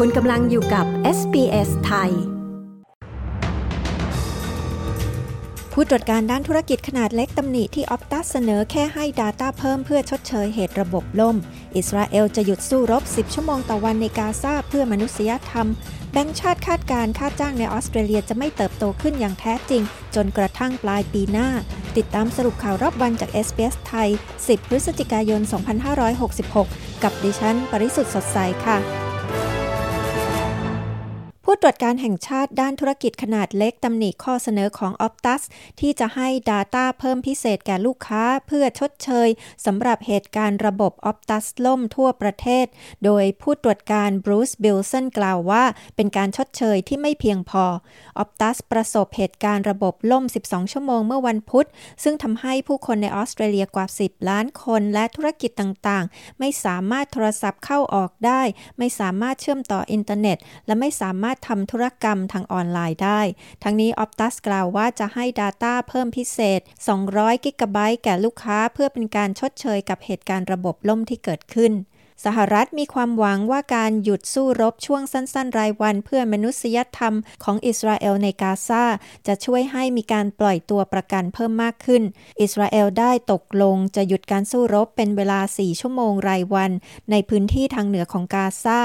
คุณกำลังอยู่กับ SBS ไทย ผู้ตรวจการด้านธุรกิจขนาดเล็กตำหนิที่ออปตัสเสนอแค่ให้ Data เพิ่มเพื่อชดเชยเหตุระบบล่ม อิสราเอลจะหยุดสู้รบ 10 ชั่วโมงต่อวันในกาซาเพื่อมนุษยธรรม แบงก์ชาติคาดการค่าจ้างในออสเตรเลียจะไม่เติบโตขึ้นอย่างแท้จริง จนกระทั่งปลายปีหน้า ติดตามสรุปข่าวรอบวันจาก SBS ไทย 10 พฤศจิกายน 2566 กับดิฉัน ปริสุทธ์สดใสค่ะ ผู้ตรวจการแห่งชาติด้านธุรกิจขนาดเล็กตำหนิข้อเสนอของ Optus ที่จะให้ Data เพิ่มพิเศษแก่ลูกค้าเพื่อชดเชยสำหรับเหตุการณ์ระบบ Optus ล่มทั่วประเทศ โดยผู้ตรวจการบรูซบิลสันกล่าวว่า เป็นการชดเชยที่ไม่เพียงพอ Optus ประสบเหตุการณ์ระบบล่ม 12 ชั่วโมงเมื่อวันพุธ ซึ่งทำให้ผู้คนในออสเตรเลียกว่า 10 ล้านคนและธุรกิจต่างๆ ไม่สามารถโทรศัพท์เข้าออกได้ ไม่สามารถเชื่อมต่ออินเทอร์เน็ต และไม่สามารถทำธุรกรรมทางออนไลน์ได้ ทั้งนี้ Optus กล่าวว่าจะให้ Data เพิ่มพิเศษ 200 กิกะไบต์แก่ลูกค้า เพื่อเป็นการชดเชยกับเหตุการณ์ระบบล่มที่เกิดขึ้น สหรัฐมีความหวังว่าการหยุดสู้รบช่วงสั้น ๆ รายวันเพื่อมนุษยธรรมของอิสราเอลในกาซาจะช่วยให้มีการปล่อยตัวประกันเพิ่มมากขึ้น อิสราเอลได้ตกลงจะหยุดการสู้รบเป็นเวลา 4 ชั่วโมงรายวัน ในพื้นที่ทางเหนือของกาซา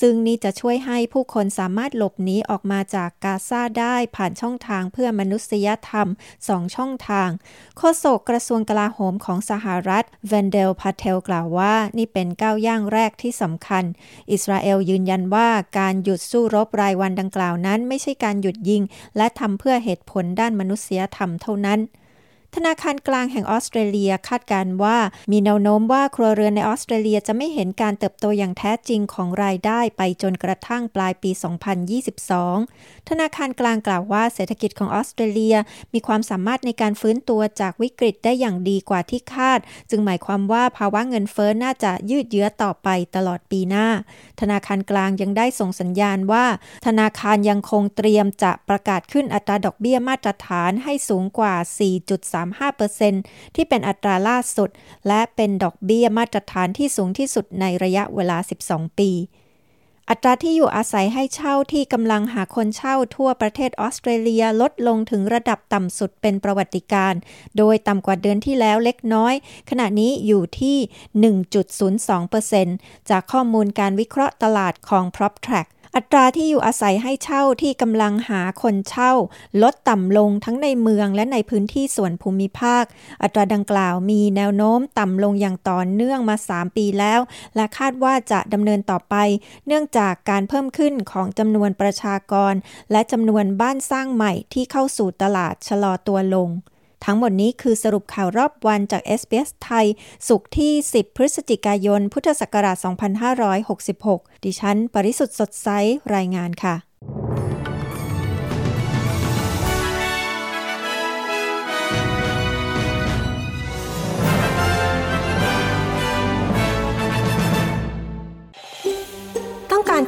ซึ่งนี่จะช่วยให้ผู้คนสามารถหลบหนีออกมาจากกาซาได้ผ่านช่องทางเพื่อมนุษยธรรม 2 ช่องทาง โฆษกกระทรวงกลาโหมของสหรัฐเวนเดลพาเทลกล่าวว่านี่เป็นก้าวย่างแรกที่สำคัญ อิสราเอลยืนยันว่าการหยุดสู้รบรายวันดังกล่าวนั้น ไม่ใช่การหยุดยิง และทำเพื่อเหตุผลด้านมนุษยธรรมเท่านั้น ธนาคารกลางแห่งออสเตรเลียคาดการว่า มีแนวโน้มว่าครัวเรือนในออสเตรเลียจะไม่เห็นการเติบโตอย่างแท้จริงของรายได้ไปจนกระทั่งปลายปี 2022 ธนาคารกลางกล่าวว่าเศรษฐกิจของออสเตรเลีย มีความสามารถในการฟื้นตัวจากวิกฤตได้อย่างดีกว่าที่คาด จึงหมายความว่าภาวะเงินเฟ้อน่าจะยืดเยื้อต่อไปตลอดปีหน้า ธนาคารกลางยังได้ส่งสัญญาณว่า ธนาคารยังคงเตรียมจะประกาศขึ้นอัตราดอกเบี้ยมาตรฐานให้สูงกว่า 4.3 3.35%ที่เป็นอัตราล่าสุด และเป็นดอกเบี้ยมาตรฐานที่สูงที่สุดในระยะเวลา 12 ปี อัตราที่อยู่อาศัยให้เช่าที่กำลังหาคนเช่าทั่วประเทศออสเตรเลียลดลงถึงระดับต่ำสุดเป็นประวัติการ โดยต่ำกว่าเดือนที่แล้วเล็กน้อย ขณะนี้อยู่ที่ 1.02%จากข้อมูลการวิเคราะห์ตลาดของ PropTrack อัตราที่อยู่อาศัยให้เช่าที่กำลังหาคนเช่า ลดต่ำลงทั้งในเมืองและในพื้นที่ส่วนภูมิภาค อัตราดังกล่าวมีแนวโน้มต่ำลงอย่างต่อเนื่องมา 3 ปีแล้ว และคาดว่าจะดำเนินต่อไป เนื่องจากการเพิ่มขึ้นของจำนวนประชากร และจำนวนบ้านสร้างใหม่ที่เข้าสู่ตลาดชะลอตัวลง ทั้งหมดนี้คือสรุปข่าวรอบวันจาก s อ s ไทย สุขที่ 10 พฤศจิกายน พุทธศักราช 2566 ดิฉัน ปริสุทธ์สดใส รายงานค่ะ